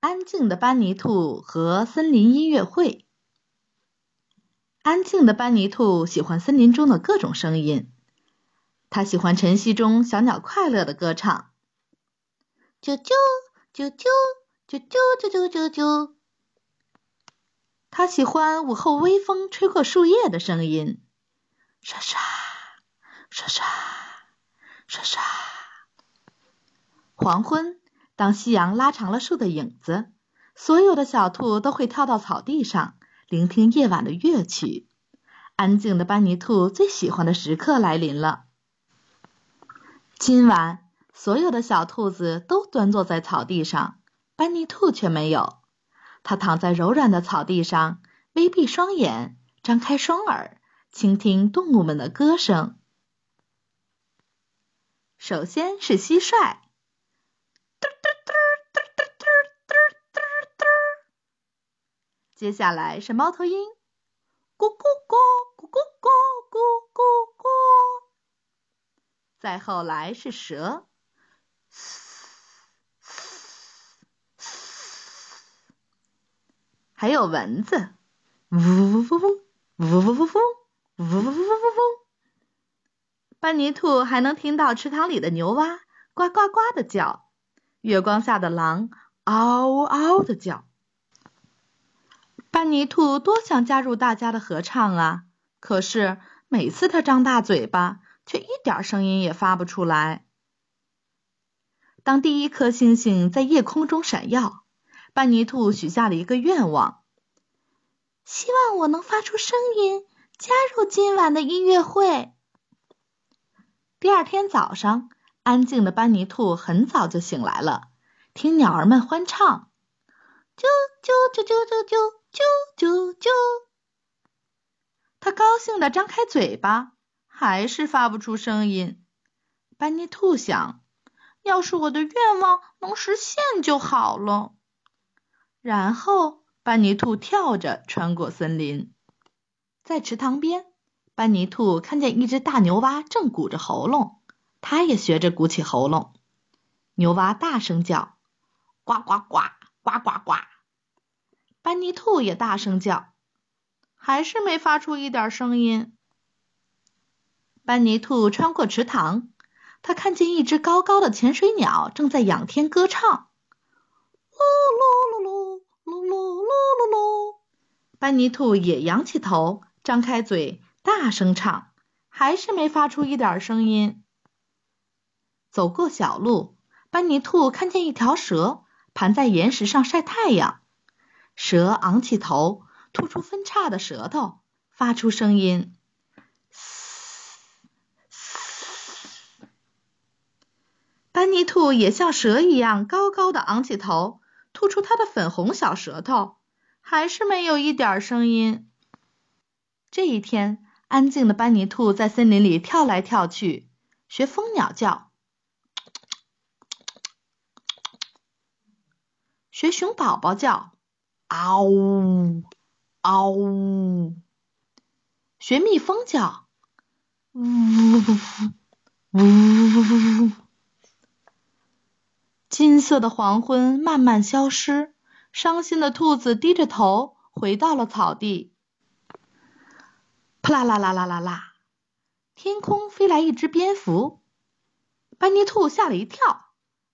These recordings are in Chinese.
安静的班尼兔和森林音乐会。安静的班尼兔喜欢森林中的各种声音，他喜欢晨曦中小鸟快乐的歌唱，啾啾啾啾啾啾啾啾啾。他喜欢午后微风吹过树叶的声音，沙沙沙沙沙沙。黄昏。当夕阳拉长了树的影子，所有的小兔都会跳到草地上，聆听夜晚的乐曲。安静的班尼兔最喜欢的时刻来临了。今晚，所有的小兔子都端坐在草地上，班尼兔却没有。它躺在柔软的草地上，微闭双眼，张开双耳，倾听动物们的歌声。首先是蟋蟀。接下来是猫头鹰，咕咕咕咕咕咕咕咕咕。再后来是蛇，还有蚊子，呜呜呜嗡，呜呜呜嗡，呜呜呜嗡嗡。班尼兔还能听到池塘里的牛蛙呱呱呱的叫，月光下的狼嗷嗷的叫。班尼兔多想加入大家的合唱啊！可是每次他张大嘴巴，却一点声音也发不出来。当第一颗星星在夜空中闪耀，班尼兔许下了一个愿望：希望我能发出声音，加入今晚的音乐会。第二天早上，安静的班尼兔很早就醒来了，听鸟儿们欢唱：啾啾啾啾啾啾。啾啾啾！他高兴地张开嘴巴，还是发不出声音。班尼兔想：要是我的愿望能实现就好了。然后，班尼兔跳着穿过森林，在池塘边，班尼兔看见一只大牛蛙正鼓着喉咙，它也学着鼓起喉咙。牛蛙大声叫：“呱呱呱，呱呱呱。”班尼兔也大声叫，还是没发出一点声音。班尼兔穿过池塘，他看见一只高高的潜水鸟正在仰天歌唱，噜噜噜噜噜噜噜噜噜。班尼兔也仰起头，张开嘴，大声唱，还是没发出一点声音。走过小路，班尼兔看见一条蛇盘在岩石上晒太阳。蛇昂起头，吐出分叉的舌头，发出声音。班尼兔也像蛇一样高高的昂起头，吐出它的粉红小舌头，还是没有一点声音。这一天，安静的班尼兔在森林里跳来跳去，学蜂鸟叫，学熊宝宝叫。嗷呜，嗷呜！学蜜蜂叫，呜呜呜呜呜！金色的黄昏慢慢消失，伤心的兔子低着头回到了草地。扑啦啦啦啦啦啦！天空飞来一只蝙蝠，班尼兔吓了一跳，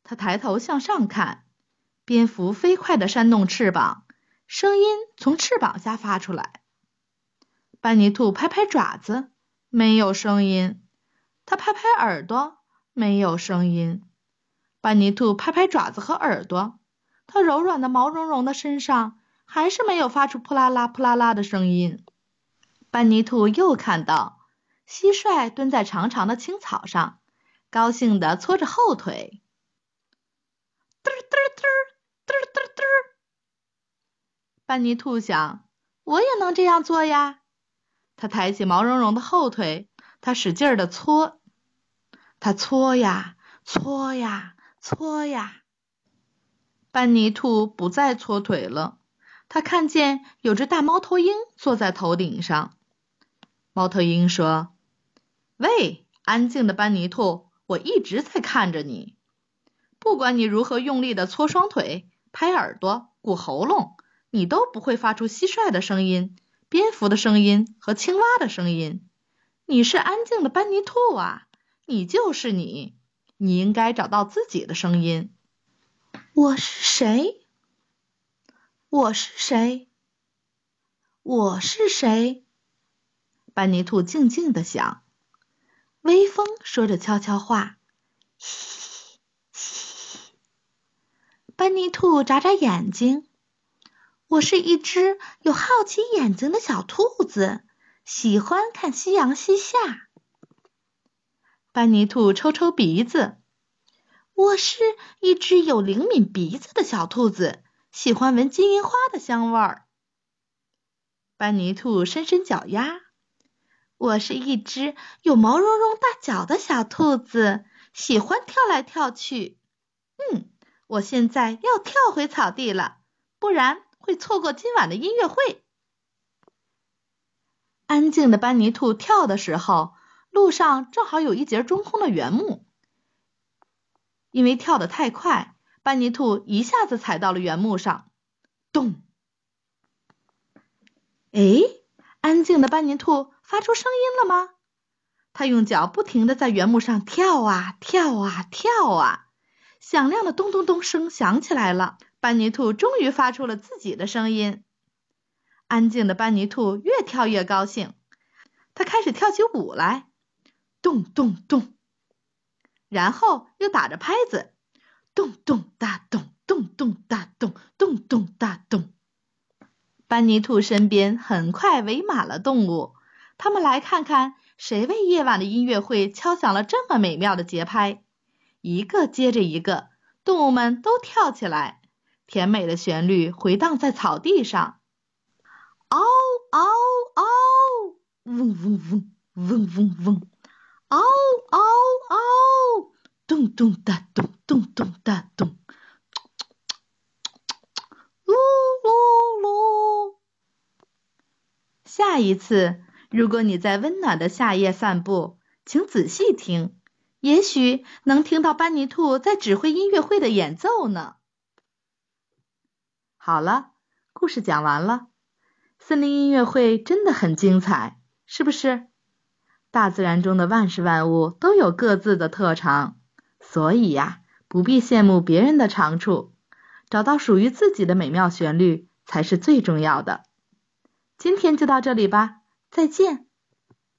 他抬头向上看，蝙蝠飞快地扇动翅膀。声音从翅膀下发出来。班尼兔拍拍爪子，没有声音；他拍拍耳朵，没有声音。班尼兔拍拍爪子和耳朵，它柔软的毛茸茸的身上还是没有发出扑啦啦、扑啦啦的声音。班尼兔又看到蟋蟀蹲在长长的青草上，高兴地搓着后腿。嘚儿嘚儿嘚班尼兔想，我也能这样做呀。他抬起毛茸茸的后腿，他使劲儿的搓，他搓呀搓呀搓呀。班尼兔不再搓腿了，他看见有只大猫头鹰坐在头顶上。猫头鹰说：“喂，安静的班尼兔，我一直在看着你，不管你如何用力的搓双腿。”拍耳朵、鼓喉咙，你都不会发出蟋蟀的声音、蝙蝠的声音和青蛙的声音。你是安静的班尼兔啊，你就是你，你应该找到自己的声音。我是谁？我是谁？我是谁？班尼兔静静的想。微风说着悄悄话。嘻嘻。班尼兔眨眨眼睛。我是一只有好奇眼睛的小兔子，喜欢看夕阳西下。班尼兔抽抽鼻子。我是一只有灵敏鼻子的小兔子，喜欢闻金银花的香味儿。班尼兔伸伸脚丫。我是一只有毛茸茸大脚的小兔子，喜欢跳来跳去。嗯，我现在要跳回草地了，不然会错过今晚的音乐会。安静的班尼兔跳的时候，路上正好有一节中空的原木。因为跳得太快，班尼兔一下子踩到了原木上，咚！哎，安静的班尼兔。发出声音了吗？他用脚不停的在原木上跳啊跳啊跳啊，响亮的咚咚咚声响起来了。班尼兔终于发出了自己的声音。安静的班尼兔越跳越高兴，他开始跳起舞来，咚咚咚，然后又打着拍子，咚咚哒咚，咚咚哒咚，咚咚哒咚。班尼兔身边很快围满了动物。他们来看看谁为夜晚的音乐会敲响了这么美妙的节拍，一个接着一个，动物们都跳起来，甜美的旋律回荡在草地上。嗷嗷嗷，嗡嗡嗡，嗡嗡嗡，嗷嗷嗷，咚咚哒咚，咚咚哒咚，噜噜噜。下一次。如果你在温暖的夏夜散步，请仔细听，也许能听到班尼兔在指挥音乐会的演奏呢。好了，故事讲完了。森林音乐会真的很精彩，是不是？大自然中的万事万物都有各自的特长，所以呀，不必羡慕别人的长处，找到属于自己的美妙旋律才是最重要的。今天就到这里吧。再见。